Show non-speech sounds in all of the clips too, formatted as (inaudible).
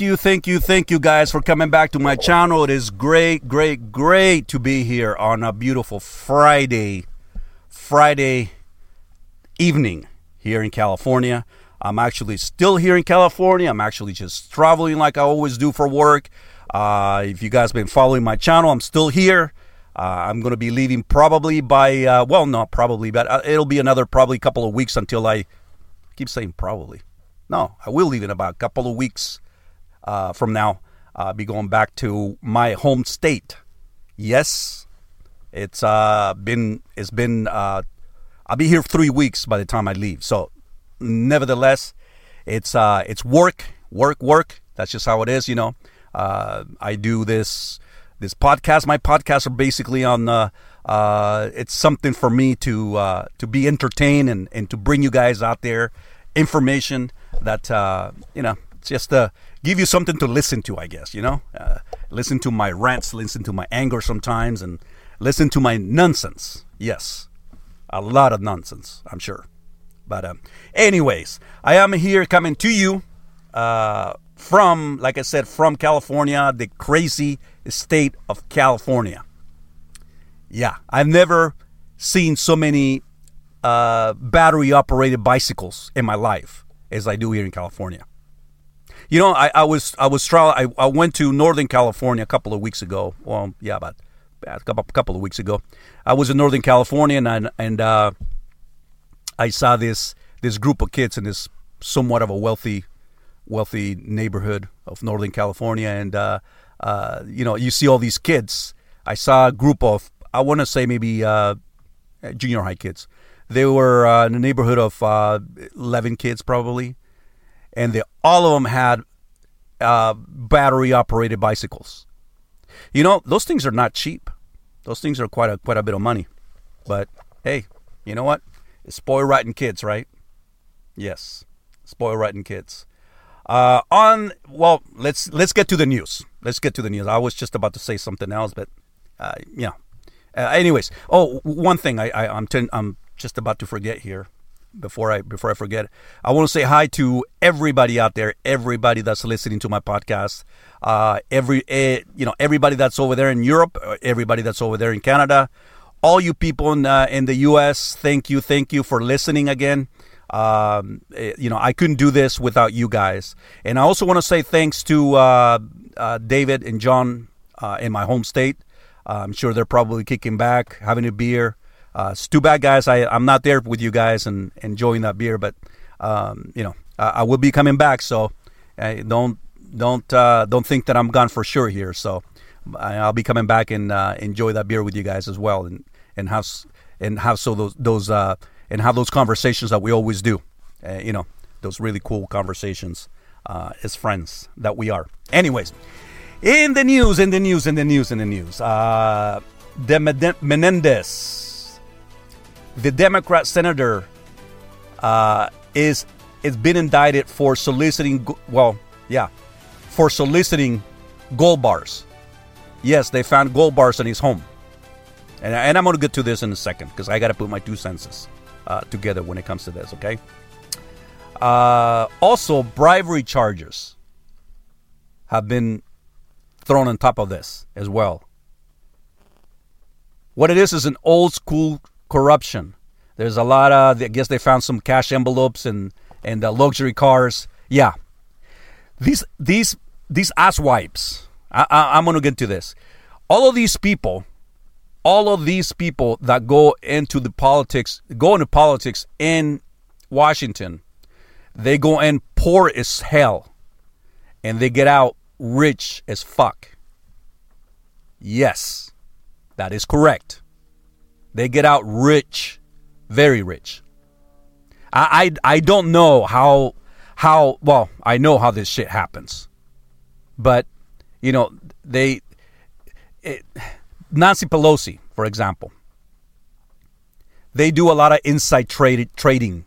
Thank you, thank you, thank you guys for coming back to my channel. It is great, great, great to be here on a beautiful Friday, Friday evening here in California. I'm actually still here in California. I'm actually just traveling like I always do for work. Uh, if you guys been following my channel, I'm still here. Uh, I'm going to be leaving probably by, uh, well, not probably, but uh, it'll be another probably couple of weeks until I, I keep saying probably. No, I will leave in about a couple of weeks uh, from now. I'll be going back to my home state. Yes, it's uh, been it's been uh, I'll be here three weeks by the time I leave. So, nevertheless, it's uh, it's work, work, work. That's just how it is, you know. Uh, I do this this podcast. My podcasts are basically on. Uh, uh, it's something for me to uh, to be entertained and, and to bring you guys out there information that uh, you know It's just uh, give you something to listen to, I guess, you know? Uh, listen to my rants, listen to my anger sometimes, and listen to my nonsense. Yes, a lot of nonsense, I'm sure. But, um, anyways, I am here coming to you uh, from, like I said, from California, the crazy state of California. Yeah, I've never seen so many uh, battery operated bicycles in my life as I do here in California. You know, I, I was I was I, I went to Northern California a couple of weeks ago. Well, yeah, about a couple, of weeks ago. I was in Northern California and I, and uh, I saw this this group of kids in this somewhat of a wealthy wealthy neighborhood of Northern California, and uh, uh, you know, you see all these kids. I saw a group of I want to say maybe uh, junior high kids. They were uh, in a neighborhood of uh, eleven kids probably and they, all of them had uh, battery operated bicycles. You know, those things are not cheap. Those things are quite a quite a bit of money. But hey, you know what? It's spoil rotten kids, right? Yes, spoil rotten kids. Uh, on well, let's let's get to the news. Let's get to the news. I was just about to say something else, but uh, know. Uh, anyways, oh, one thing I, I I'm ten, I'm just about to forget here before I before I forget, I want to say hi to everybody out there, everybody that's listening to my podcast, uh, every uh, you know everybody that's over there in Europe, uh, everybody that's over there in Canada, all you people in uh, in the U.S. Thank you, thank you for listening again. Um, eh, you know, I couldn't do this without you guys, and I also want to say thanks to uh, uh, David and John in my home state. I'm sure they're probably kicking back, having a beer. Uh, it's too bad, guys. I I'm not there with you guys and enjoying that beer, but um, you know I, I, will be coming back. So uh, don't don't uh, don't think that I'm gone for sure here. So I'll be coming back and uh, enjoy that beer with you guys as well, and and have and have so those those uh, and have those conversations that we always do. Uh, you know those really cool conversations as friends that we are. Anyways, in the news, in the news, in the news, in the news, de Menendez the Democrat senator uh, is has been indicted for soliciting. Well, yeah, for soliciting gold bars. Yes, they found gold bars in his home, and, and I'm going to get to this in a second because I got to put my two senses uh, together when it comes to this. Okay. Uh, also, bribery charges have been thrown on top of this as well. What it is is an old school corruption. There's a lot of. I guess they found some cash envelopes and and uh, luxury cars. Yeah, these these these asswipes. I, I, I'm gonna get to this. All of these people, all of these people that go into the politics, go into politics in Washington, they go in poor as hell, and they get out rich as fuck. Yes, that is correct. They get out rich, very rich. I, I, I don't know how how well I know how this shit happens, but you know they it, Nancy Pelosi, for example, they do a lot of inside trade trading.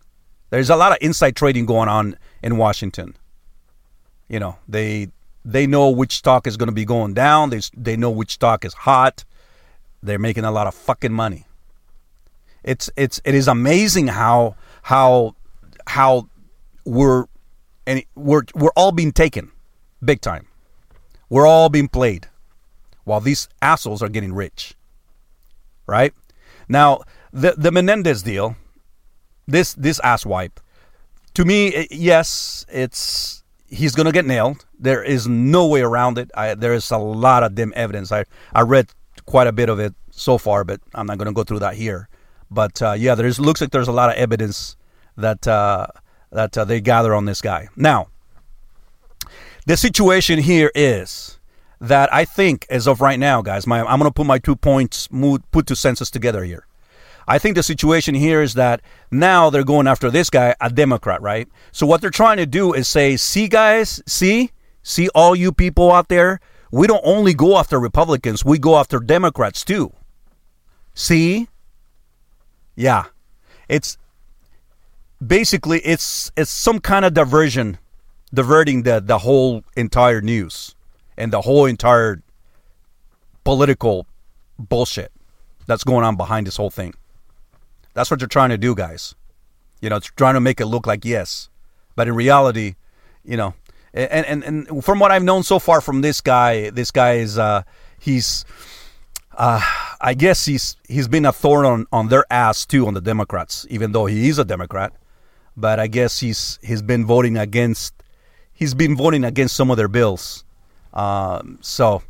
There's a lot of inside trading going on in Washington. You know they they know which stock is going to be going down. They they know which stock is hot. They're making a lot of fucking money. It's it's it is amazing how how how we're and we're we're all being taken big time. We're all being played while these assholes are getting rich. Right? Now, the the Menendez deal, this this asswipe, to me, yes, it's he's gonna get nailed. There is no way around it. I, there is a lot of dim evidence. I I read quite a bit of it so far, but I'm not gonna go through that here. But uh, yeah, there is looks like there's a lot of evidence that uh, that uh, they gather on this guy. Now, the situation here is that I think, as of right now, guys, my, I'm going to put my two points, put two senses together here. I think the situation here is that now they're going after this guy, a Democrat, right? So what they're trying to do is say, see, guys, see, see, all you people out there, we don't only go after Republicans, we go after Democrats too. See? Yeah. It's basically it's it's some kind of diversion, diverting the the whole entire news and the whole entire political bullshit that's going on behind this whole thing. That's what they're trying to do, guys. You know, it's trying to make it look like yes, but in reality, you know, and and and from what I've known so far from this guy, this guy is uh, he's. Uh, I guess he's he's been a thorn on, on their ass too on the Democrats, even though he is a Democrat. But I guess he's he's been voting against he's been voting against some of their bills. Um, so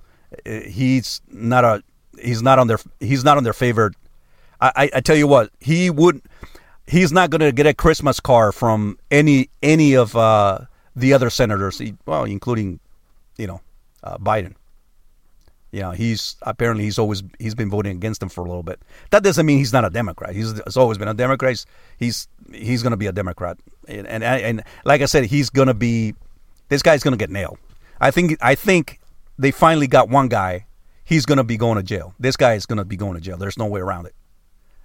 uh, he's not a he's not on their he's not on their favorite I, I tell you what, he would. He's not going to get a Christmas card from any any of uh, the other senators, well, including, you know, uh, Biden. You know, he's apparently he's always he's been voting against him for a little bit. That doesn't mean he's not a Democrat. He's, he's always been a Democrat. He's he's going to be a Democrat, and, and and like I said, he's going to be. This guy's going to get nailed. I think I think they finally got one guy. He's going to be going to jail. This guy is going to be going to jail. There's no way around it.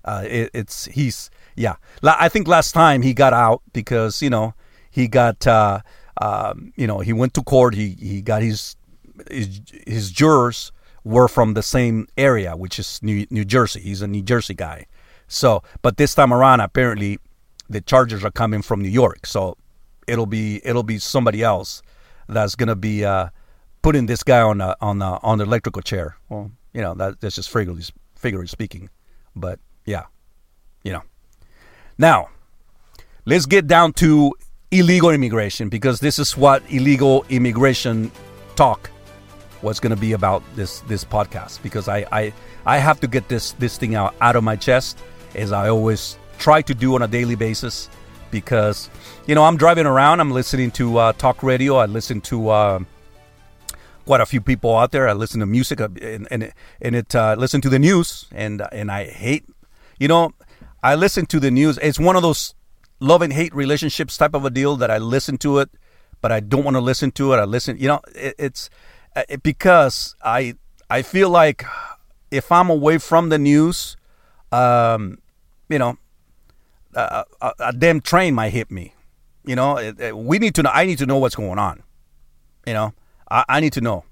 Uh, it, it's he's yeah. I think last time he got out because you know he got uh, um, you know he went to court. He he got his his, his jurors were from the same area, which is New New Jersey. He's a New Jersey guy. So, but this time around, apparently, the Chargers are coming from New York. So it'll be it'll be somebody else that's gonna be uh, putting this guy on a, on a, on the electrical chair. Well, you know that, that's just figuratively, figuratively speaking, but yeah. You know. Now, let's get down to illegal immigration because this is what illegal immigration talk was going to be about this this podcast because I, I I have to get this this thing out out of my chest as I always try to do on a daily basis because you know I'm driving around I'm listening to uh, talk radio I listen to uh, quite a few people out there I listen to music uh, and and, and it uh, listen to the news and and I hate you know, I listen to the news. It's one of those love and hate relationships type of a deal that I listen to it, but I don't want to listen to it. I listen, you know, it, it's it, because I I feel like if I'm away from the news, um, you know, a, a, a, damn train might hit me. You know, it, we need to know. I need to know what's going on. You know, I, I need to know.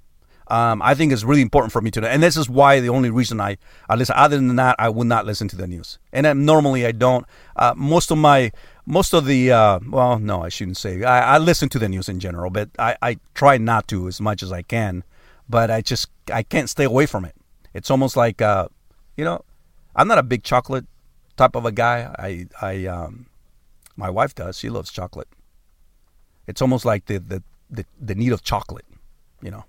Um, I think it's really important for me to know. And this is why the only reason I, I listen. Other than that, I would not listen to the news. And then normally I don't. Uh, most of my, most of the, uh, well, no, I shouldn't say. I, I, listen to the news in general, but I, I try not to as much as I can. But I just, I can't stay away from it. It's almost like, uh, you know, I'm not a big chocolate type of a guy. I, I, um, my wife does. She loves chocolate. It's almost like the, the, the, the need of chocolate, you know.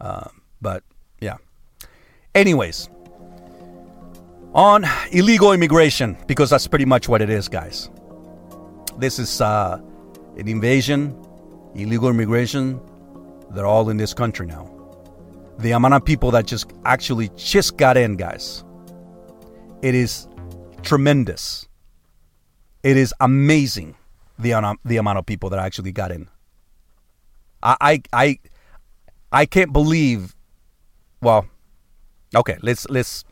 Um, but yeah. Anyways, on illegal immigration, because that's pretty much what it is, guys. This is uh, an invasion, illegal immigration. They're all in this country now. The amount of people that just actually just got in, guys, it is tremendous. It is amazing the, the amount of people that actually got in. I, I, I I can't believe. Well, okay, let's let's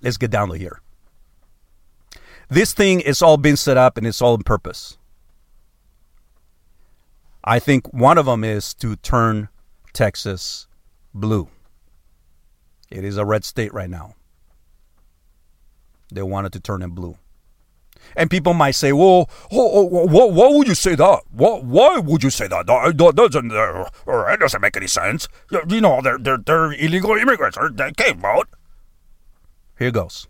let's get down to here. This thing is all been set up and it's all on purpose. I think one of them is to turn Texas blue. It is a red state right now. They wanted to turn it blue. And people might say, well, oh, oh, what, why would you say that? What, why would you say that? That, doesn't, uh, that doesn't make any sense. You know, they're, they're, they're illegal immigrants. They can't vote. Here goes.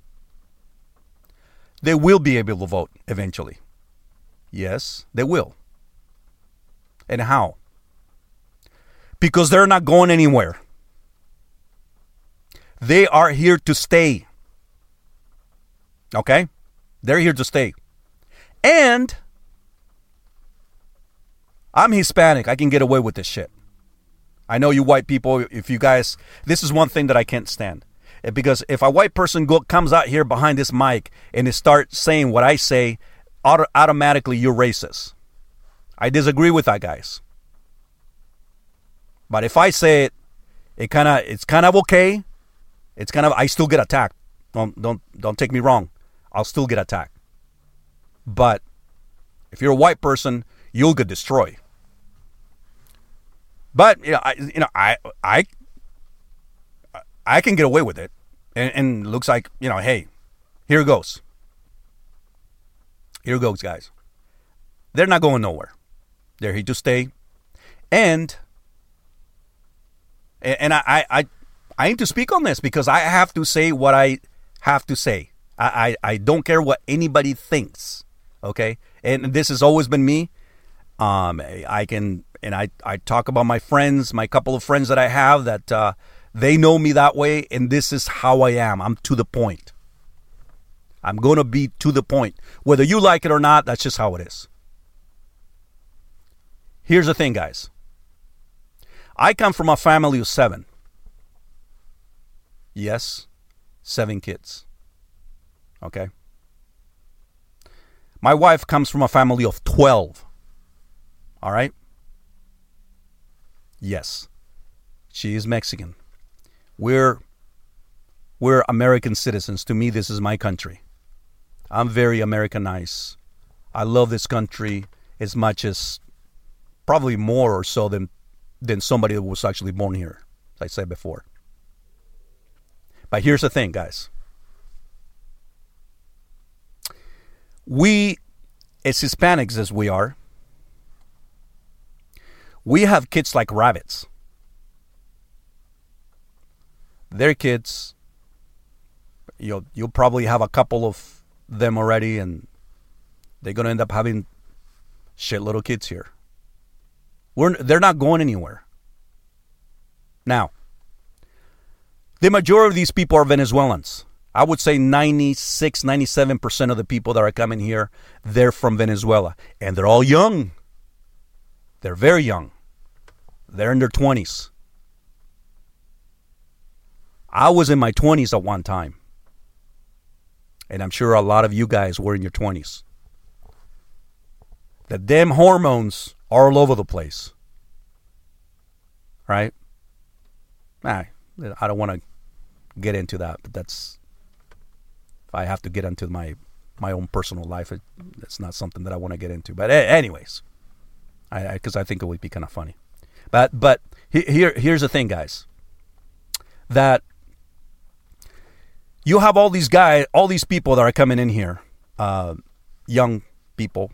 They will be able to vote eventually. Yes, they will. And how? Because they're not going anywhere. They are here to stay. Okay? They're here to stay. And I'm Hispanic. I can get away with this shit. I know you white people, if you guys, this is one thing that I can't stand. Because if a white person go, comes out here behind this mic and they start saying what I say, auto, automatically you're racist. I disagree with that, guys. But if I say it, it kind of it's kind of okay. It's kind of I still get attacked. Don't don't don't take me wrong. I'll still get attacked. But if you're a white person, you'll get destroyed. But you know, I you know I I I can get away with it, and, and looks like you know, hey, here goes. Here goes, guys. They're not going nowhere. They're here to stay, and and I I I need to speak on this because I have to say what I have to say. I, I, I don't care what anybody thinks. Okay. And this has always been me. Um, I can, and I, I talk about my friends, my couple of friends that I have that uh, they know me that way. And this is how I am. I'm to the point. I'm going to be to the point. Whether you like it or not, that's just how it is. Here's the thing, guys. I come from a family of seven. Yes, seven kids. Okay? My wife comes from a family of 12. All right? Yes. She is Mexican. We're we're American citizens. To me this is my country. I'm very Americanized. I love this country as much as probably more or so than than somebody that was actually born here, as I said before. But here's the thing, guys. we, as Hispanics as we are, we have kids like rabbits. Their kids, you'll you'll probably have a couple of them already, and they're gonna end up having shit little kids here. We're they're not going anywhere. Now, the majority of these people are Venezuelans. I would say 96, 97% of the people that are coming here, they're from Venezuela. And they're all young. They're very young. They're in their 20s. I was in my 20s at one time. And I'm sure a lot of you guys were in your 20s. The damn hormones are all over the place. Right? I don't want to get into that, but that's I have to get into my my own personal life, it, it's not something that I want to get into. But anyways, I because I, I, think it would be kind of funny. But but here here's the thing, guys. That you have all these guys, all these people that are coming in here, uh, young people,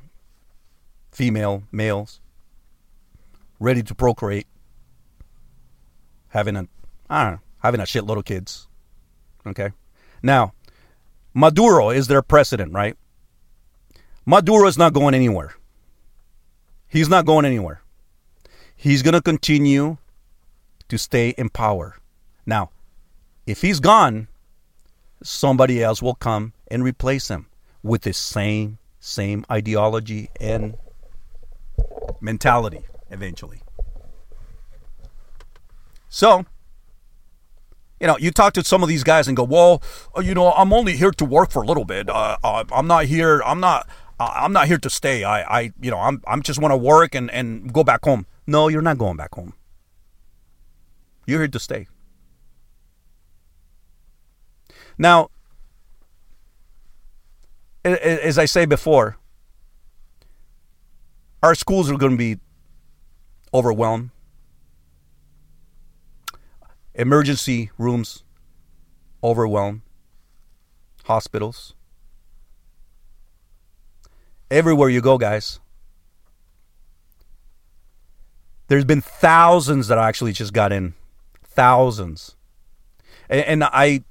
female, males, ready to procreate, having a I don't know, having a shitload of kids. Okay, now Maduro is their president, right? Maduro is not going anywhere. He's not going anywhere. He's going to continue to stay in power. Now, if he's gone, somebody else will come and replace him with the same same ideology and mentality eventually. So, you know, you talk to some of these guys and go, well, uh, you know, I'm only here to work for a little bit. Uh, uh I'm not here. I'm not. I'm not here to stay. I, I, you know, I'm, I'm just want to work and, and go back home. No, you're not going back home. You're here to stay. Now, as I say before, our schools are going to be overwhelmed emergency rooms overwhelmed, hospitals. everywhere you go, guys. There's been thousands that actually just got in, thousands, and, and I.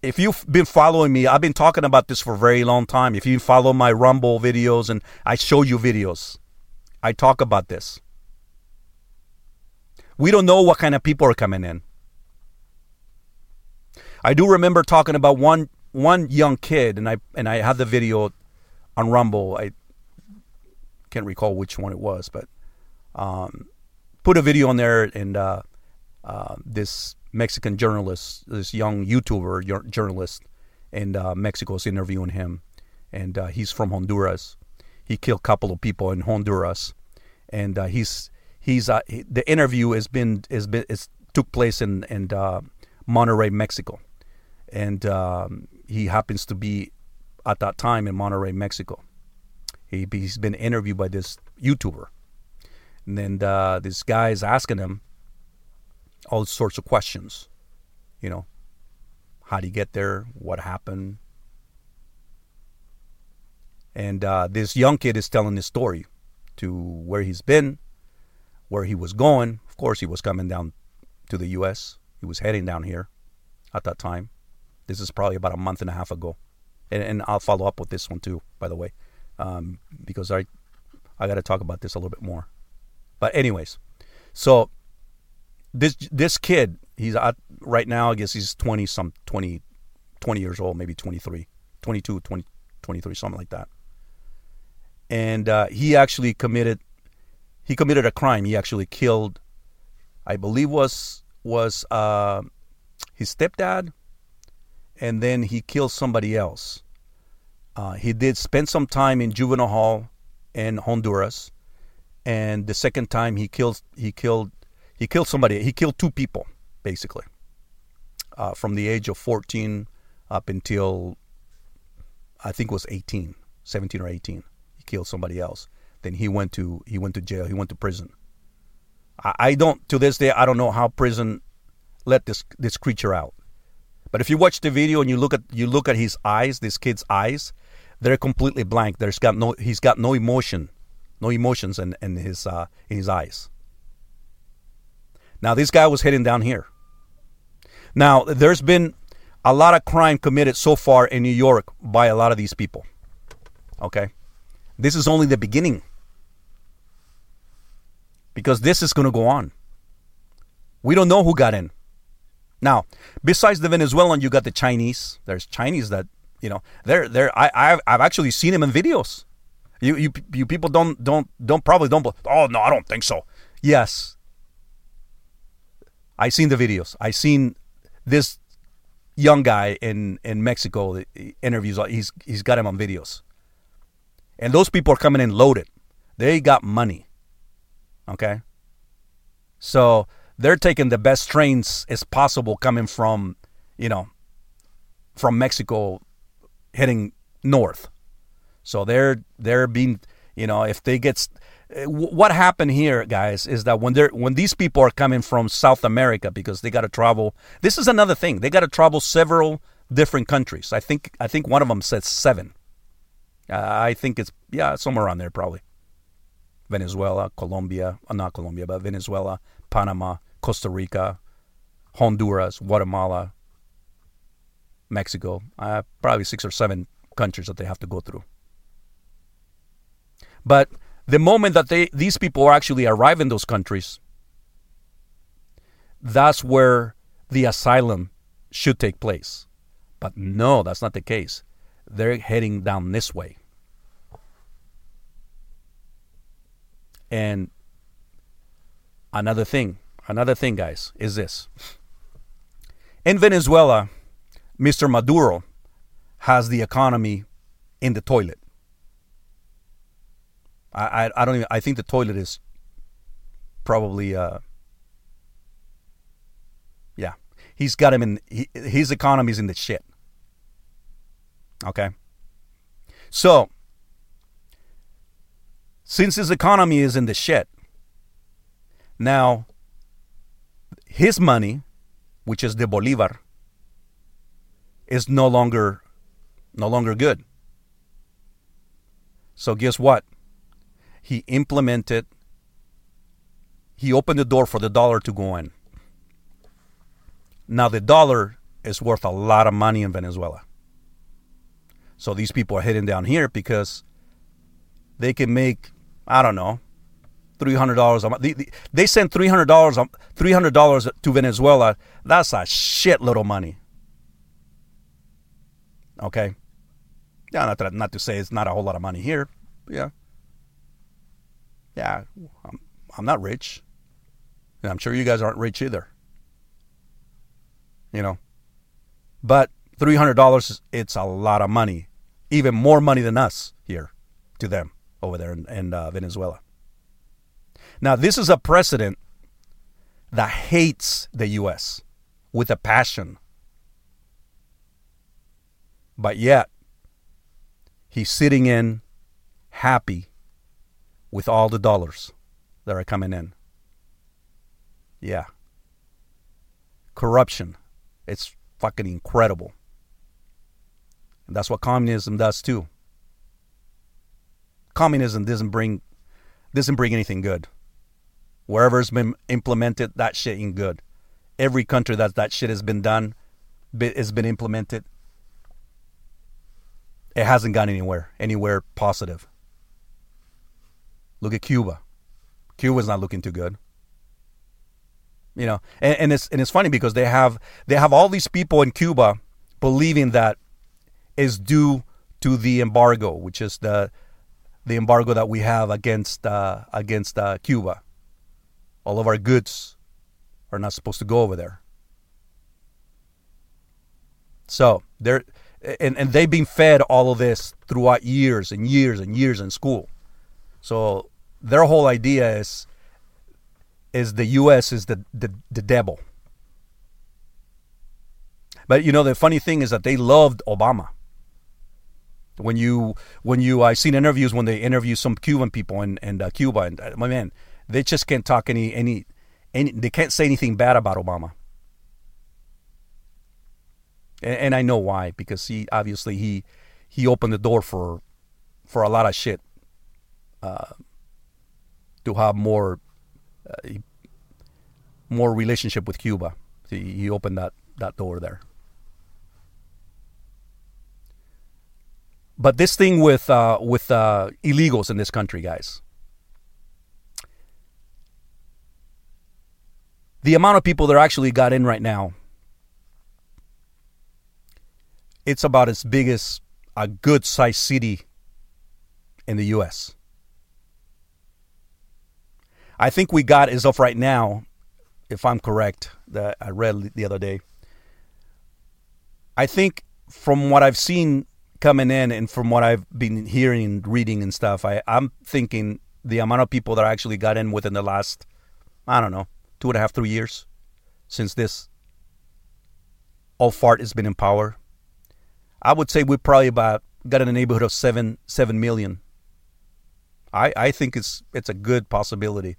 If you've been following me, I've been talking about this for a very long time. If you follow my Rumble videos and I show you videos, I talk about this. We don't know what kind of people are coming in. I do remember talking about one one young kid, and I and I had the video on Rumble. I can't recall which one it was, but um, put a video on there, and uh, uh, this Mexican journalist, this young YouTuber journalist in uh, Mexico is interviewing him, and uh, he's from Honduras. He killed a couple of people in Honduras, and uh, he's he's uh, he, the interview has been has been it's took place in in Monterrey, Mexico, and um, he happens to be at that time in Monterrey, Mexico. He, he's been interviewed by this YouTuber, and then uh, this guy is asking him all sorts of questions. You know, how do you get there? What happened? And uh, this young kid is telling his story to where he's been, where he was going. Of course, he was coming down to the U.S. He was heading down here at that time. This is probably about a month and a half ago, and, and I'll follow up with this one too, by the way, um, because I I got to talk about this a little bit more. But anyways, so this this kid, he's right now. I guess he's twenty some 20, 20 years old, maybe 23, 22, 20, 23, something like that. And uh, he actually committed he committed a crime. He actually killed, I believe was was uh, his stepdad, and then he killed somebody else. Uh, he did spend some time in juvenile hall in Honduras, and the second time he killed he killed he killed somebody. He killed two people basically, uh, from the age of 14 up until I think it was 18, 17 or 18. He killed somebody else. Then he went to he went to jail. He went to prison. I, I don't to this day I don't know how prison let this this creature out. But if you watch the video and you look at you look at his eyes, this kid's eyes, they're completely blank. There's got no he's got no emotion, no emotions in, in his uh, in his eyes. Now this guy was heading down here. Now there's been a lot of crime committed so far in New York by a lot of these people. Okay? This is only the beginning. Because this is going to go on. We don't know who got in. Now, besides the Venezuelan, you got the Chinese. There's Chinese that you know they're they're I I've, I've actually seen them in videos. You you you people don't don't don't probably don't. Oh no, I don't think so. Yes, I seen the videos. I seen this young guy in in Mexico interviews. He's he's got him on videos, and those people are coming in loaded. They got money. Okay, so they're taking the best trains as possible coming from, you know, from Mexico heading north. So they're they're being, you know, if they get what happened here, guys, is that when they're when these people are coming from South America because they got to travel. This is another thing. They got to travel several different countries. I think I think one of them says seven. Uh, I think it's yeah somewhere around there probably. Venezuela, Colombia, uh, not Colombia, but Venezuela, Panama, Costa Rica, Honduras, Guatemala, Mexico. Uh, probably six or seven countries that they have to go through. But the moment that they these people actually arrive in those countries, that's where the asylum should take place. But no, that's not the case. They're heading down this way. And another thing Another thing, guys, is this. In Venezuela, Mr. Maduro has the economy in the toilet. I, I, I don't even, I think the toilet is probably, uh, yeah, he's got him in, he, his economy's in the shit. Okay. So, since his economy is in the shit, now his money, which is the bolivar, is no longer no longer good. So guess what? He implemented. He opened the door for the dollar to go in. Now the dollar is worth a lot of money in Venezuela. So these people are heading down here because they can make I don't know three hundred dollars a month. They, they send three hundred dollars three hundred dollars to Venezuela. That's a shit little money. Okay. Yeah, not to, not to say it's not a whole lot of money here. Yeah. Yeah, I'm, I'm not rich. And I'm sure you guys aren't rich either. You know. But $300, it's a lot of money. Even more money than us here to them over there in, in uh, Venezuela. Now, this is a president that hates the U.S. with a passion. But yet, he's sitting in happy with all the dollars that are coming in. Yeah. Corruption. It's fucking incredible. And that's what communism does too. Communism doesn't bring doesn't bring anything good. Wherever it's been implemented, that shit ain't good. Every country that that shit has been done, has been implemented, it hasn't gone anywhere, anywhere positive. Look at Cuba. Cuba's not looking too good. You know, and, and it's and it's funny because they have they have all these people in Cuba believing that is due to the embargo, which is the the embargo that we have against uh, against uh, Cuba. All of our goods are not supposed to go over there. So they're and, and they've been fed all of this throughout years and years and years in school. So their whole idea is is the U.S. is the, the, the devil. But you know the funny thing is that they loved Obama. When you when you I seen interviews when they interview some Cuban people in, in uh, Cuba and uh, my man they just can't talk any any any they can't say anything bad about Obama. And, and I know why because he obviously he he opened the door for for a lot of shit uh, to have more uh, more relationship with Cuba. He, he opened that that door there. But this thing with uh, with uh, illegals in this country, guys. The amount of people that actually got in right now, it's about as big as a good sized city in the U.S. I think we got as of right now, if I'm correct, that I read the other day. I think from what I've seen coming in and from what I've been hearing and reading and stuff, I, I'm thinking the amount of people that I actually got in within the last, I don't know, two and a half, three years since this all fart has been in power. I would say we're probably about got in the neighborhood of seven seven million. I, I think it's it's a good possibility.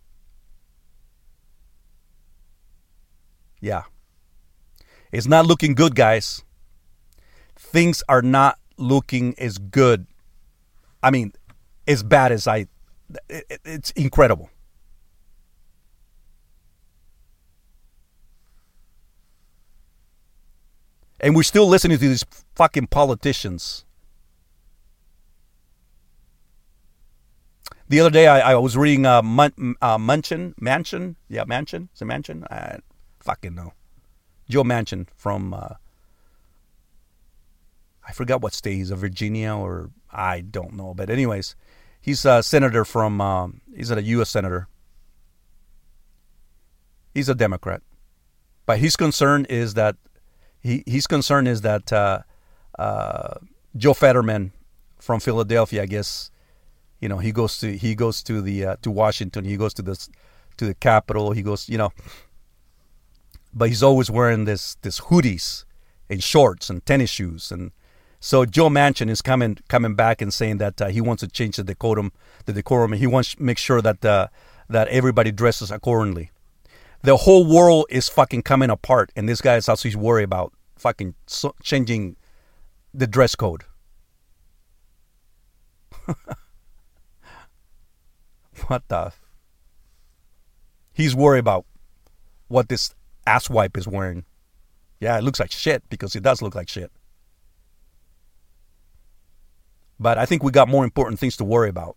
Yeah. It's not looking good, guys. Things are not looking as good. I mean, as bad as I. It, it's incredible. And we're still listening to these fucking politicians. The other day, I, I was reading uh, uh, Manchin, Manchin, yeah, Mansion, is it Mansion? Fucking know. Joe Manchin from uh, I forgot what state he's a Virginia or I don't know, but anyways, he's a senator from um, he's a U.S. senator. He's a Democrat, but his concern is that he his concern is that uh, uh, Joe Fetterman from Philadelphia, I guess, you know, he goes to he goes to the uh, to Washington, he goes to the to the Capitol, he goes, you know, but he's always wearing this this hoodies and shorts and tennis shoes and so Joe Manchin is coming coming back and saying that uh, he wants to change the decorum, the decorum, and he wants to make sure that uh, that everybody dresses accordingly. The whole world is fucking coming apart, and this guy is also worried about fucking so- changing the dress code. (laughs) What the? He's worried about what this asswipe is wearing. Yeah, it looks like shit because it does look like shit. But I think we got more important things to worry about.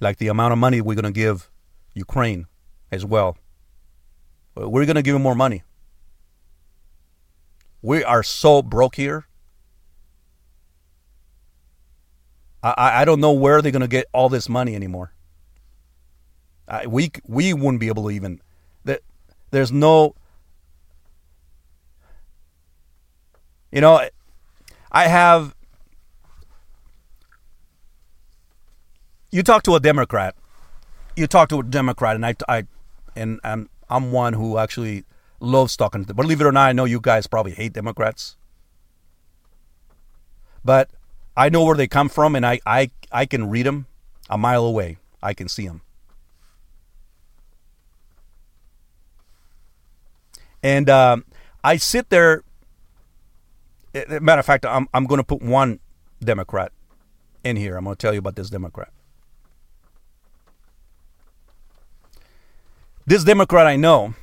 Like the amount of money we're going to give Ukraine as well. Uh, we're going to give them more money. We are so broke here. I, I don't know where they're going to get all this money anymore. I, we we wouldn't be able to even that there's no you know I have you talk to a Democrat you talk to a Democrat and I I and I'm I'm one who actually loves talking to them. Believe it or not, I know you guys probably hate Democrats. But I know where they come from and I, I, I can read them a mile away. I can see them. And um, I sit there. Matter of fact, I'm, I'm going to put one Democrat in here. I'm going to tell you about this Democrat. This Democrat I know,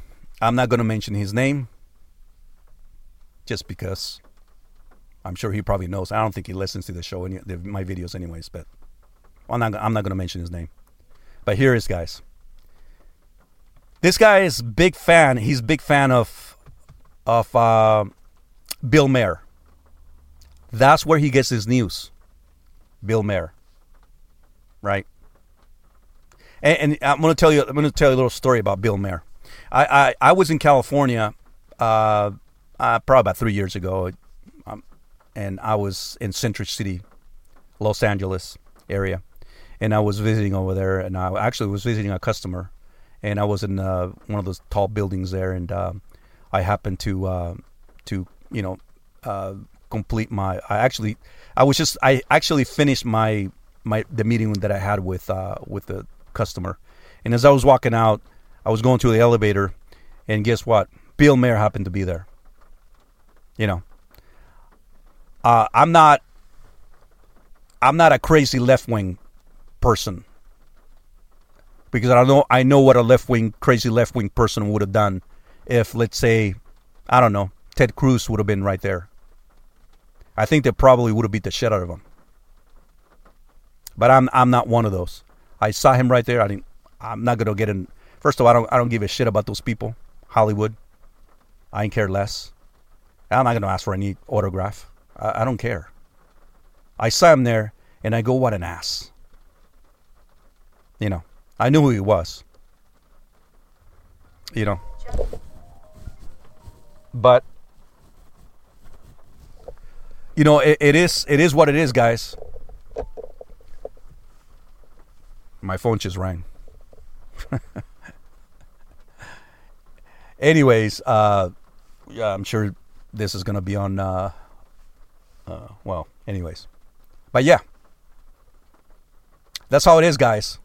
I'm not going to mention his name just because I'm sure he probably knows. I don't think he listens to the show, any, my videos, anyways. But I'm not. I'm not going to mention his name. But here is guys. This guy is big fan. He's big fan of of uh, Bill Maher. That's where he gets his news. Bill Maher. Right. And, and I'm going to tell you. I'm going to tell you a little story about Bill Maher. I I, I was in California. Uh, uh, probably about three years ago and I was in Century City, Los Angeles area, and I was visiting over there, and I actually was visiting a customer, and I was in uh, one of those tall buildings there, and uh, I happened to uh, to you know uh, complete my. I actually I was just I actually finished my my the meeting that I had with uh, with the customer, and as I was walking out, I was going to the elevator, and guess what? Bill Maher happened to be there. You know, uh, I'm not. I'm not a crazy left wing person because I know I know what a left wing crazy left wing person would have done if let's say I don't know Ted Cruz would have been right there. I think they probably would have beat the shit out of him. But I'm I'm not one of those. I saw him right there. I didn't. I'm not gonna get in. First of all, I don't I don't give a shit about those people. Hollywood. I ain't care less. I'm not gonna ask for any autograph. I, I don't care. I saw him there and I go, what an ass. You know, I knew who he was. You know. But you know, it, it is it is what it is, guys. My phone just rang. (laughs) Anyways, uh, yeah, I'm sure this is gonna be on uh, uh, well, anyways. But yeah. That's how it is, guys.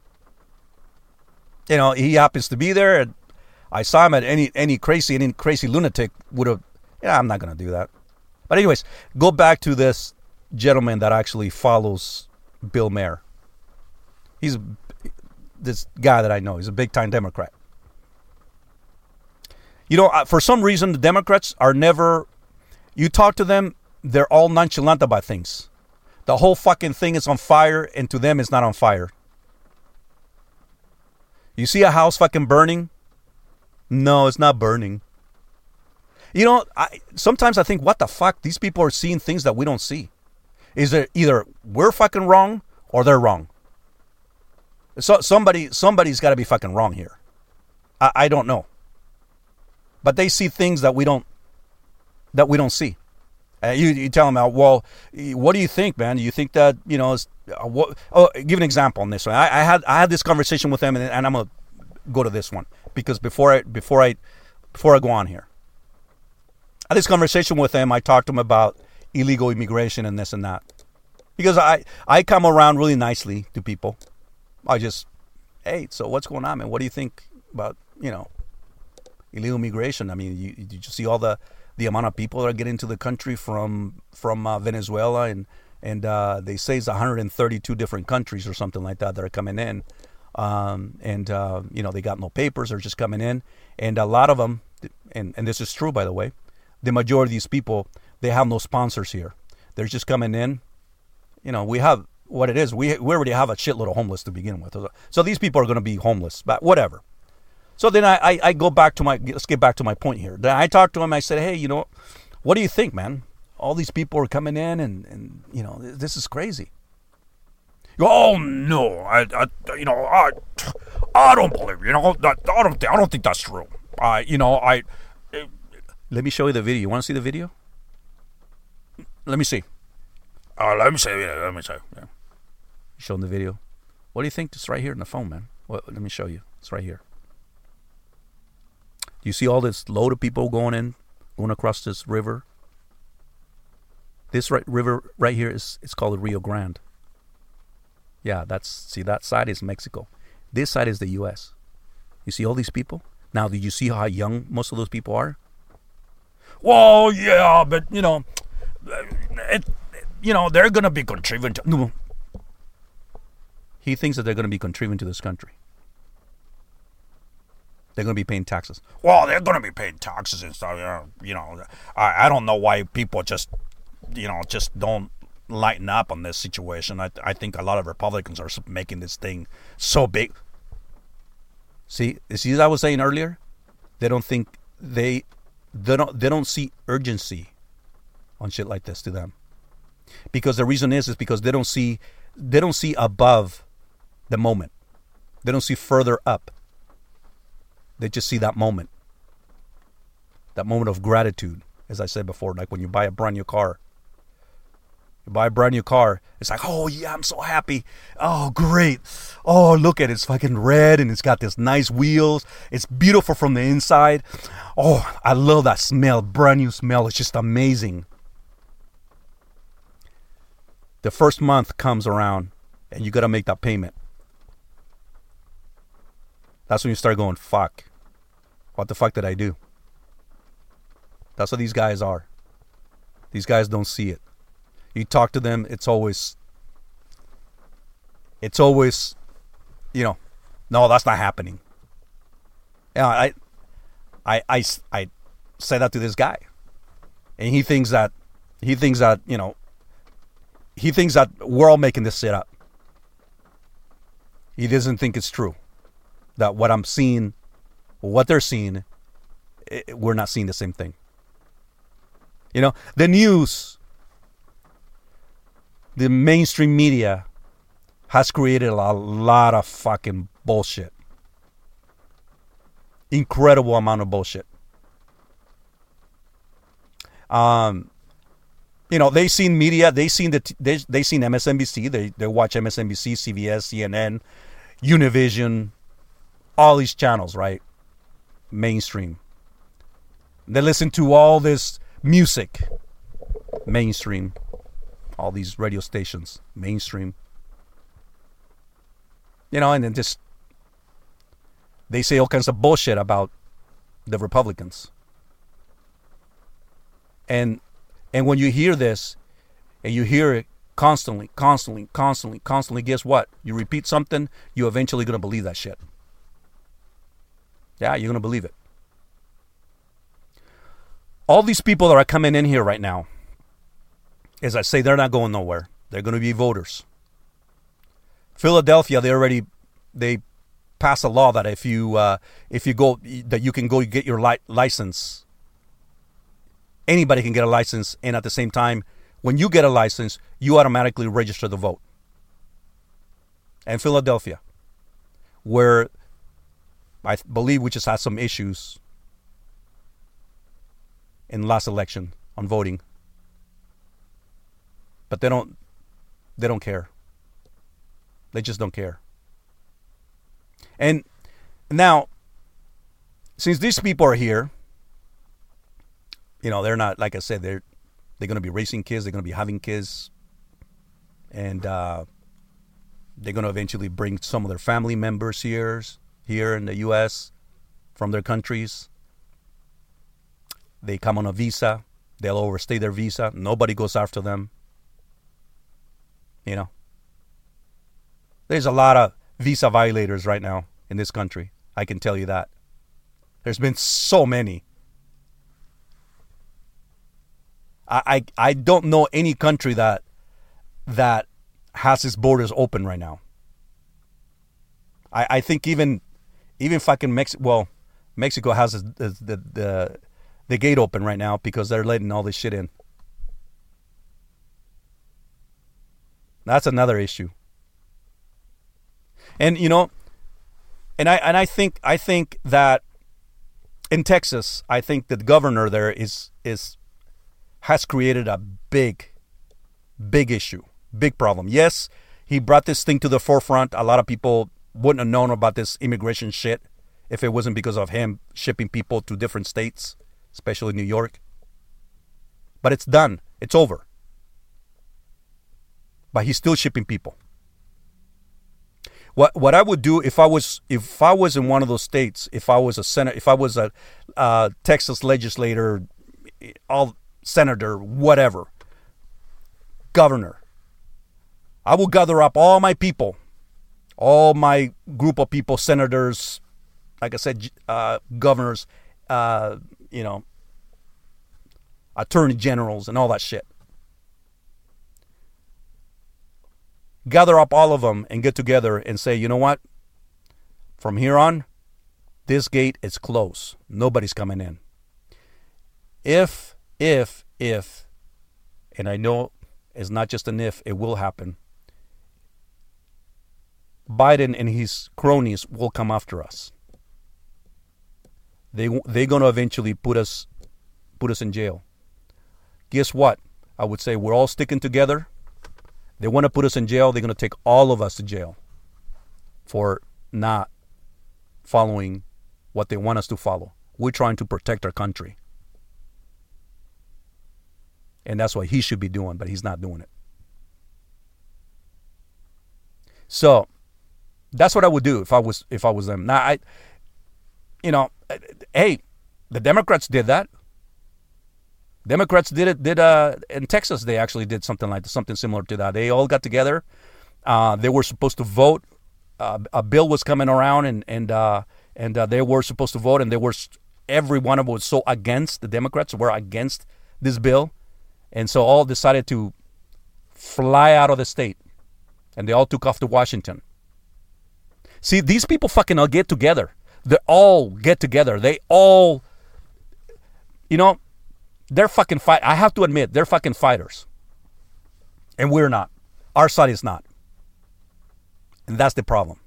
You know, he happens to be there. And I saw him at any any crazy any crazy lunatic would have yeah, I'm not gonna do that. But anyways, go back to this gentleman that actually follows Bill Maher. He's this guy that I know. He's a big time Democrat. You know, uh, for some reason, the Democrats are never. You talk to them, they're all nonchalant about things. The whole fucking thing is on fire, and to them, it's not on fire. You see a house fucking burning? No, it's not burning. You know, I, sometimes I think, what the fuck? These people are seeing things that we don't see. Is it either we're fucking wrong or they're wrong? So somebody, somebody's got to be fucking wrong here. I, I don't know, but they see things that we don't, that we don't see. Uh, you, you tell them, uh, well, what do you think, man? Do you think that you know? Uh, what? Oh, give an example on this one. I, I, had I had this conversation with them, and, and I'm gonna go to this one because before I before I before I go on here, I had this conversation with them. I talked to them about illegal immigration and this and that because I I come around really nicely to people. I just, hey, so what's going on, man? What do you think about you know illegal immigration? I mean, you, you see all the the amount of people that are getting to the country from from uh, Venezuela and and uh, they say it's 132 different countries or something like that that are coming in. Um, and uh, you know they got no papers; they're just coming in, and a lot of them, and and this is true by the way, the majority of these people they have no sponsors here. They're just coming in. You know, we have what it is. We we already have a shitload of homeless to begin with, so these people are going to be homeless, but whatever. So then I, I, I go back to my let's get back to my point here. Then I talked to him. I said, hey, you know, what do you think, man? All these people are coming in, and and you know this is crazy. Oh no, I, I you know I I don't believe you know that I don't I don't think that's true. I you know I. It, let me show you the video. You want to see the video? Let me see. Uh, let me see. Yeah, let me see. Yeah. Showing the video. What do you think? It's right here in the phone, man. Let me show you. It's right here. Do you see all this load of people going in, going across this river? This right, river right here is it's called the Rio Grande. Yeah, that's see that side is Mexico. This side is the U.S. You see all these people. Now, do you see how young most of those people are? Well, yeah, but you know, it, you know, they're gonna be contributing. No. He thinks that they're gonna be contributing to this country. They're going to be paying taxes. Well, they're going to be paying taxes and stuff. You know, I, I don't know why people just, you know, just don't lighten up on this situation. I, I think a lot of Republicans are making this thing so big. See, see, as I was saying earlier, they don't think they they don't they don't see urgency on shit like this to them, because the reason is is because they don't see they don't see above the moment, they don't see further up. They just see that moment. That moment of gratitude, as I said before, like when you buy a brand new car. You buy a brand new car, it's like, oh yeah, I'm so happy. Oh, great. Oh, look at it. It's fucking red and it's got this nice wheels. It's beautiful from the inside. Oh, I love that smell. Brand new smell. It's just amazing. The first month comes around and you got to make that payment. That's when you start going, fuck. What the fuck did I do? That's what these guys are. These guys don't see it. You talk to them, it's always, it's always, you know, no, that's not happening. Yeah, I, I, I, I said that to this guy, and he thinks that, he thinks that, you know, he thinks that we're all making this shit up. He doesn't think it's true. That what I'm seeing what they're seeing, it, we're not seeing the same thing. You know, the news, the mainstream media has created a lot of fucking bullshit. Incredible amount of bullshit. Um, you know, they seen media, they seen the they they seen MSNBC, they they watch MSNBC, CBS, CNN, Univision, all these channels, right? Mainstream. They listen to all this music, mainstream. All these radio stations, mainstream. You know, and then just they say all kinds of bullshit about the Republicans. And and when you hear this and you hear it constantly, constantly, constantly, constantly, guess what? You repeat something, you're eventually gonna believe that shit. Yeah, you're going to believe it. All these people that are coming in here right now, as I say, they're not going nowhere. They're going to be voters. Philadelphia, they already they passed a law that if you uh, if you go that you can go get your li- license. Anybody can get a license, and at the same time, when you get a license, you automatically register the vote. And Philadelphia, where I believe we just had some issues in last election on voting. But they don't they don't care. They just don't care. And now since these people are here, you know, they're not like I said, they're they're gonna be raising kids, they're gonna be having kids, and uh, they're gonna eventually bring some of their family members here here in the US from their countries. They come on a visa, they'll overstay their visa, nobody goes after them. You know, there's a lot of visa violators right now in this country. I can tell you that. There's been so many. I, I, don't know any country that that has its borders open right now. I, I think even even fucking Mexico. Well, Mexico has the, the the the gate open right now because they're letting all this shit in. That's another issue. And you know, and I and I think I think that in Texas, I think that the governor there is is has created a big big issue, big problem. Yes, he brought this thing to the forefront. A lot of people wouldn't have known about this immigration shit if it wasn't because of him shipping people to different states, especially New York. But it's done. It's over. But he's still shipping people. What what I would do if I was if I was in one of those states, if I was a senator, if I was a uh, Texas legislator, all senator, whatever, governor, I will gather up all my people, all my group of people, senators, like I said, uh, governors, uh, you know, attorney generals, and all that shit. Gather up all of them and get together and say, you know what? From here on, this gate is closed. Nobody's coming in. If, if, if, and I know it's not just an if, it will happen. Biden and his cronies will come after us. They they're going to eventually put us put us in jail. Guess what? I would say we're all sticking together. They want to put us in jail. They're going to take all of us to jail for not following what they want us to follow. We're trying to protect our country. And that's what he should be doing, but he's not doing it. So that's what I would do if I was if I was them. Now I you know, hey, the Democrats did that. Democrats did it. Did uh in Texas? They actually did something like something similar to that. They all got together. Uh, they were supposed to vote. Uh, a bill was coming around, and and uh, and uh, they were supposed to vote, and they were every one of them was so against the Democrats were against this bill, and so all decided to fly out of the state, and they all took off to Washington. See, these people fucking all get together they all get together. They all, you know, they're fucking fight. I have to admit, they're fucking fighters, and we're not. Our side is not, and that's the problem.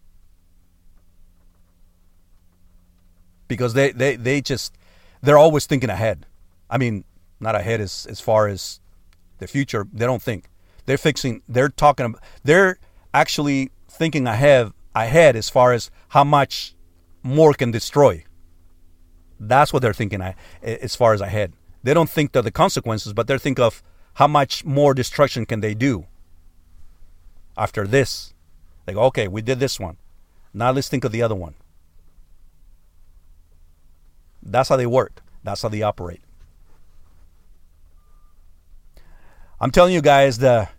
Because they they they just they're always thinking ahead. I mean, not ahead as as far as the future. They don't think. They're fixing. They're talking. They're actually thinking ahead ahead as far as how much more can destroy. That's what they're thinking as far as ahead. They don't think of the consequences, but they think of how much more destruction can they do after this. They go, okay, we did this one. Now let's think of the other one. That's how they work. That's how they operate. I'm telling you guys, the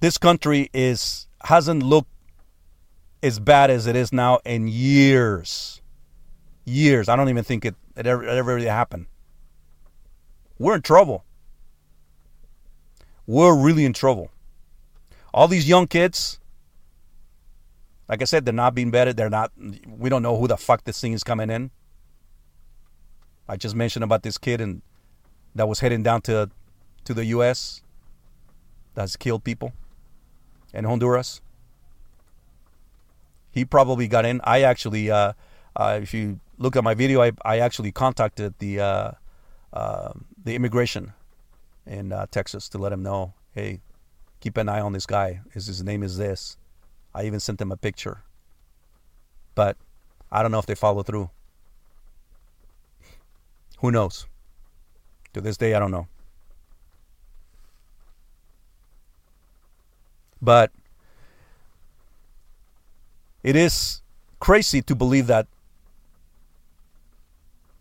this country is hasn't looked as bad as it is now in years. Years. I don't even think it, it ever, it ever really happened. We're in trouble. We're really in trouble. All these young kids, like I said, they're not being vetted. They're not, we don't know who the fuck this thing is coming in. I just mentioned about this kid and that was heading down to to the U.S. That's killed people in Honduras he probably got in. I actually, uh, uh, if you look at my video, I, I actually contacted the uh, uh the immigration in uh, Texas to let him know, hey, keep an eye on this guy. His, his name is this. I even sent him a picture, but I don't know if they follow through. Who knows? To this day, I don't know. But it is crazy to believe that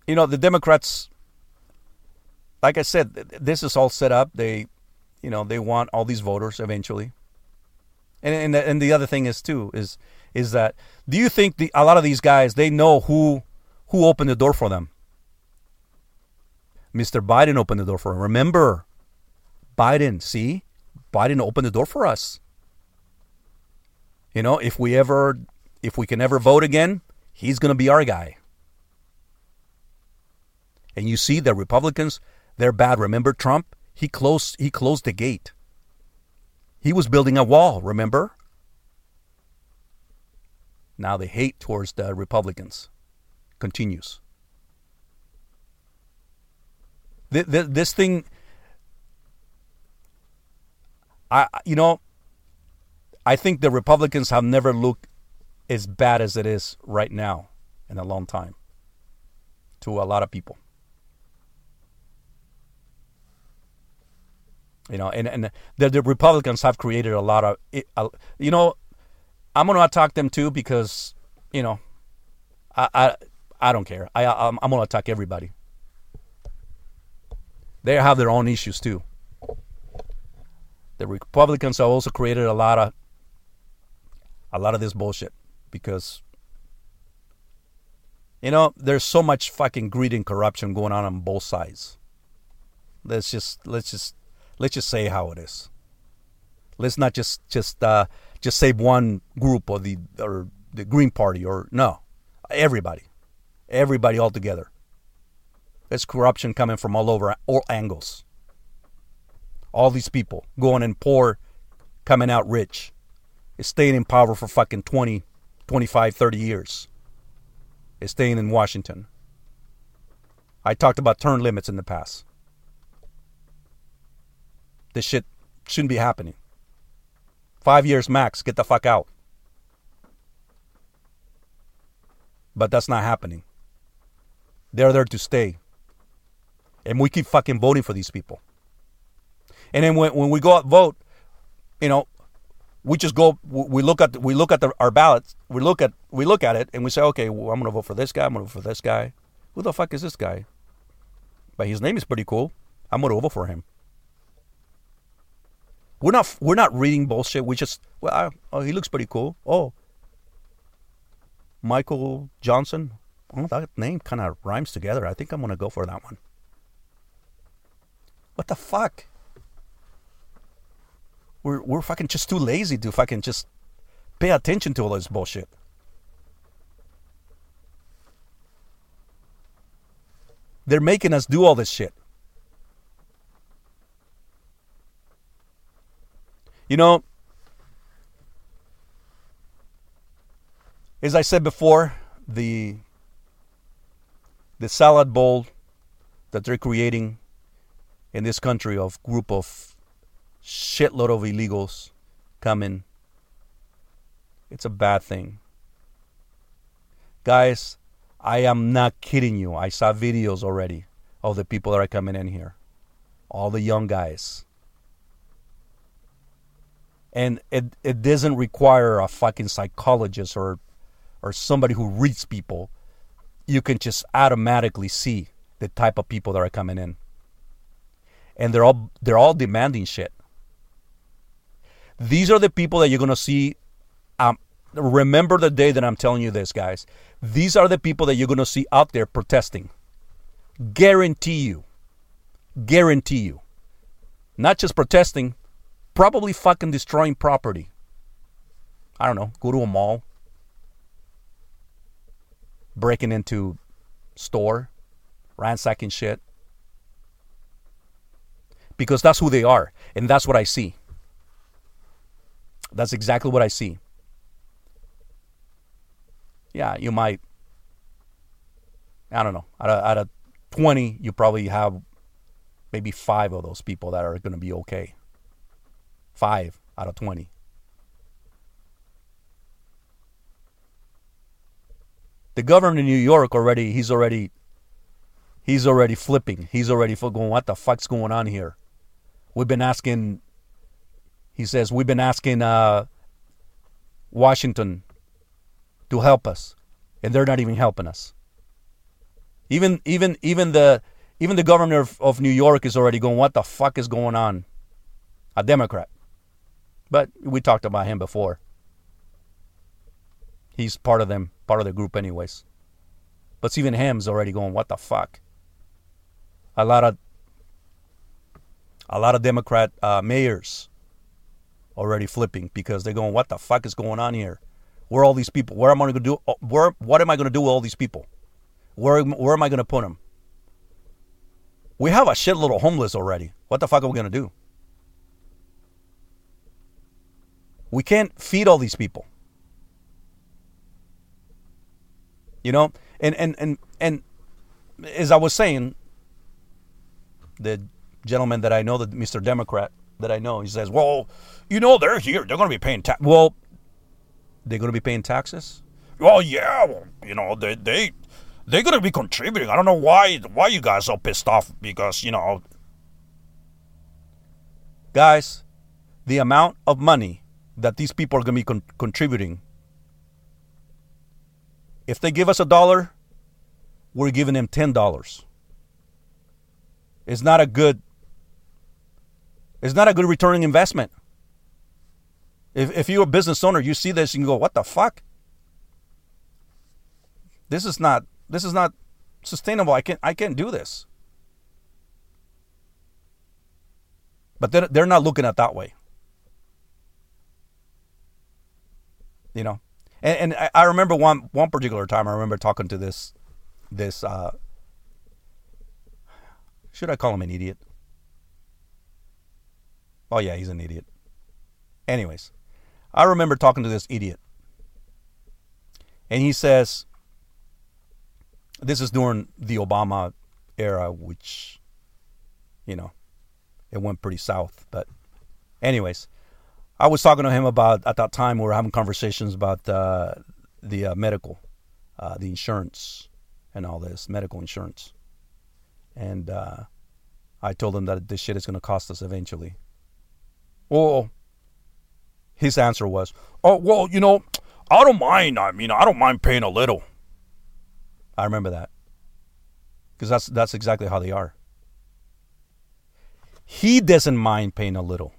you know the Democrats like I said this is all set up they you know they want all these voters eventually. And and the, and the other thing is too is is that do you think the a lot of these guys they know who who opened the door for them? Mr. Biden opened the door for them. Remember, Biden. See, Biden opened the door for us. You know, if we ever if we can ever vote again, he's going to be our guy. And you see the Republicans, they're bad. Remember Trump? He closed he closed the gate. He was building a wall, remember? Now the hate towards the Republicans continues. This thing, I you know, I think the Republicans have never looked as bad as it is right now in a long time to a lot of people. You know, and, and the, the Republicans have created a lot of, you know, I'm going to attack them too because, you know, I, I, I don't care. I, I'm, I'm going to attack everybody. They have their own issues too. The Republicans have also created a lot of, a lot of this bullshit because, you know, there's so much fucking greed and corruption going on on both sides. Let's just, let's just let's just say how it is. Let's not just just uh, just say one group or the or the Green Party or no, everybody, everybody all together. There's corruption coming from all over, all angles. All these people going in poor, coming out rich, is staying in power for fucking 20, 25, 30 years. Is staying in Washington. I talked about term limits in the past. This shit shouldn't be happening. Five years max, get the fuck out. But that's not happening. They're there to stay. And we keep fucking voting for these people. And then when, when we go out vote, you know, we just go we look at we look at the, our ballots we look at we look at it and we say okay well, i'm going to vote for this guy i'm going to vote for this guy who the fuck is this guy but his name is pretty cool i'm going to vote for him we're not we're not reading bullshit. We just well, I, oh, he looks pretty cool. Oh, Michael Johnson. Oh, that name kind of rhymes together. I think I'm gonna go for that one. What the fuck? We're we're fucking just too lazy to fucking just pay attention to all this bullshit. They're making us do all this shit. You know, as I said before, the the salad bowl that they're creating in this country of group of shitload of illegals coming it's a bad thing. Guys i am not kidding you. I saw videos already of the people that are coming in here. All the young guys. And it it doesn't require a fucking psychologist or or somebody who reads people. You can just automatically see the type of people that are coming in, and they're all they're all demanding shit. These are the people that you're gonna see. Um, remember the day that I'm telling you this, guys. These are the people that you're gonna see out there protesting. Guarantee you, guarantee you, not just protesting, probably fucking destroying property. I don't know, go to a mall, breaking into store, ransacking shit. Because that's who they are, and that's what I see. That's exactly what I see. Yeah, you might. I don't know. Out of, out of 20, you probably have maybe five of those people that are going to be okay. Five out of 20. The governor in New York already, he's already, he's already flipping. He's already going, what the fuck's going on here? We've been asking, he says, we've been asking uh, Washington to help us, and they're not even helping us. Even, even, even the, even the governor of, of New York is already going, what the fuck is going on? a Democrat. But we talked about him before. He's part of them, part of the group, anyways. But even him's already going, what the fuck? A lot of a lot of Democrat uh, mayors already flipping because they're going, what the fuck is going on here? Where are all these people? Where am I going to do? Uh, where what am I going to do with all these people? Where where am I going to put them? We have a shitload of homeless already. What the fuck are we going to do? We can't feed all these people. You know, and and and and as I was saying, the gentleman that I know, the Mr. Democrat that I know, he says, "Well, you know, they're here. They're going to be paying tax. Well, they're going to be paying taxes. Well, yeah. Well, you know, they they they're going to be contributing. I don't know why why you guys are so pissed off because you know, guys, the amount of money that these people are going to be con- contributing. If they give us a dollar, we're giving them ten dollars. It's not a good. It's not a good returning investment. If if you're a business owner, you see this and you go, "What the fuck? This is not this is not sustainable. I can't I can't do this." But they're, they're not looking at that way. You know, and, and I remember one one particular time. I remember talking to this this. Uh, should I call him an idiot? Oh yeah, he's an idiot. Anyways, I remember talking to this idiot, and he says, "This is during the Obama era, which, you know, it went pretty south." But, anyways, I was talking to him about at that time we were having conversations about uh, the uh, medical, uh, the insurance, and all this medical insurance, and uh, I told him that this shit is going to cost us eventually. Oh, his answer was, "Oh well, you know, I don't mind. I mean, I don't mind paying a little." I remember that because that's that's exactly how they are. He doesn't mind paying a little.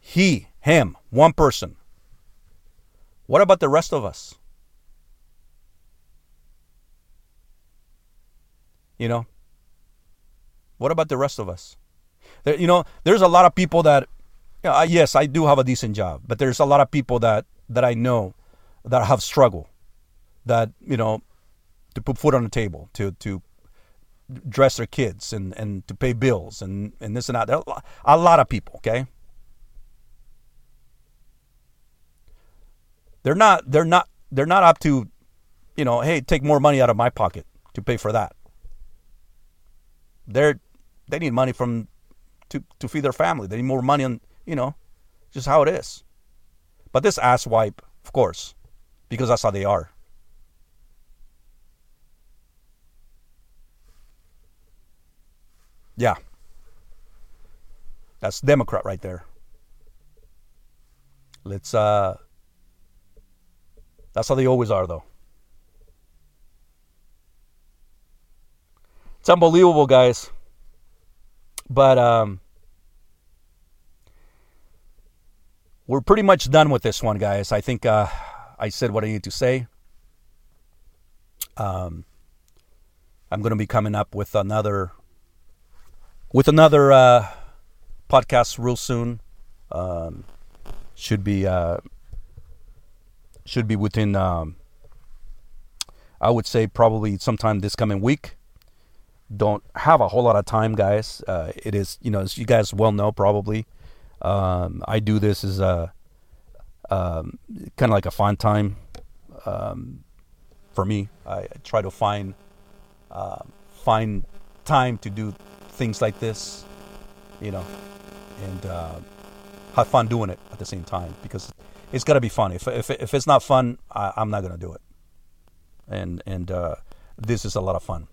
He, him, one person. What about the rest of us? You know? What about the rest of us? You know, there's a lot of people that you know, yes, I do have a decent job, but there's a lot of people that that I know that have struggled, that you know, to put food on the table, to to dress their kids, and and to pay bills, and and this and that. There are a lot of people. Okay, they're not they're not they're not up to, you know, hey, take more money out of my pocket to pay for that. They're they need money from to to feed their family. They need more money on you know, just how it is. But this ass wipe, of course, because that's how they are. Yeah. That's Democrat right there. Let's uh that's how they always are though. It's unbelievable, guys. But um we're pretty much done with this one, guys. I think uh, I said what I need to say. Um, I'm going to be coming up with another with another uh, podcast real soon. Um, should be uh, should be within. Um, I would say probably sometime this coming week. Don't have a whole lot of time, guys. Uh, it is, you know, as you guys well know, probably um, I do this as a um, kind of like a fun time um, for me. I, try to find uh, find time to do things like this, you know, and uh, have fun doing it at the same time because it's got to be fun. If, if if it's not fun, I, am not gonna do it. And and uh, this is a lot of fun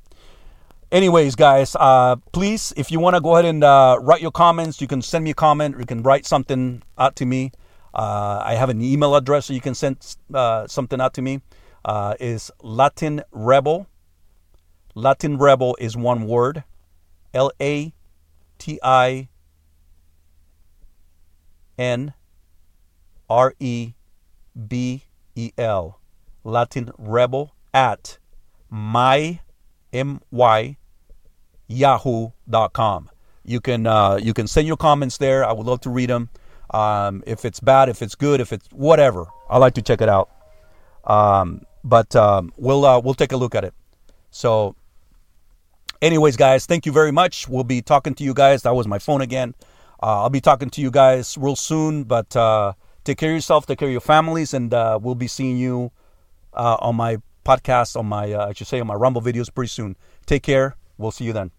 anyways guys uh, please if you want to go ahead and uh, write your comments you can send me a comment you can write something out to me. Uh, i have an email address so you can send uh, something out to me. Uh, is latin rebel latin rebel is one word l-a-t-i N R E B E L, Latin Rebel at my M Y yahoo.com. You can uh, you can send your comments there. I would love to read them. Um, if it's bad, if it's good, if it's whatever, I like to check it out. Um, but um, we'll uh, we'll take a look at it. So, anyways, guys, thank you very much. We'll be talking to you guys. That was my phone again. Uh, I'll be talking to you guys real soon. But uh, take care of yourself, take care of your families, and uh, we'll be seeing you uh, on my podcast, on my uh, I should say on my Rumble videos pretty soon. Take care. We'll see you then.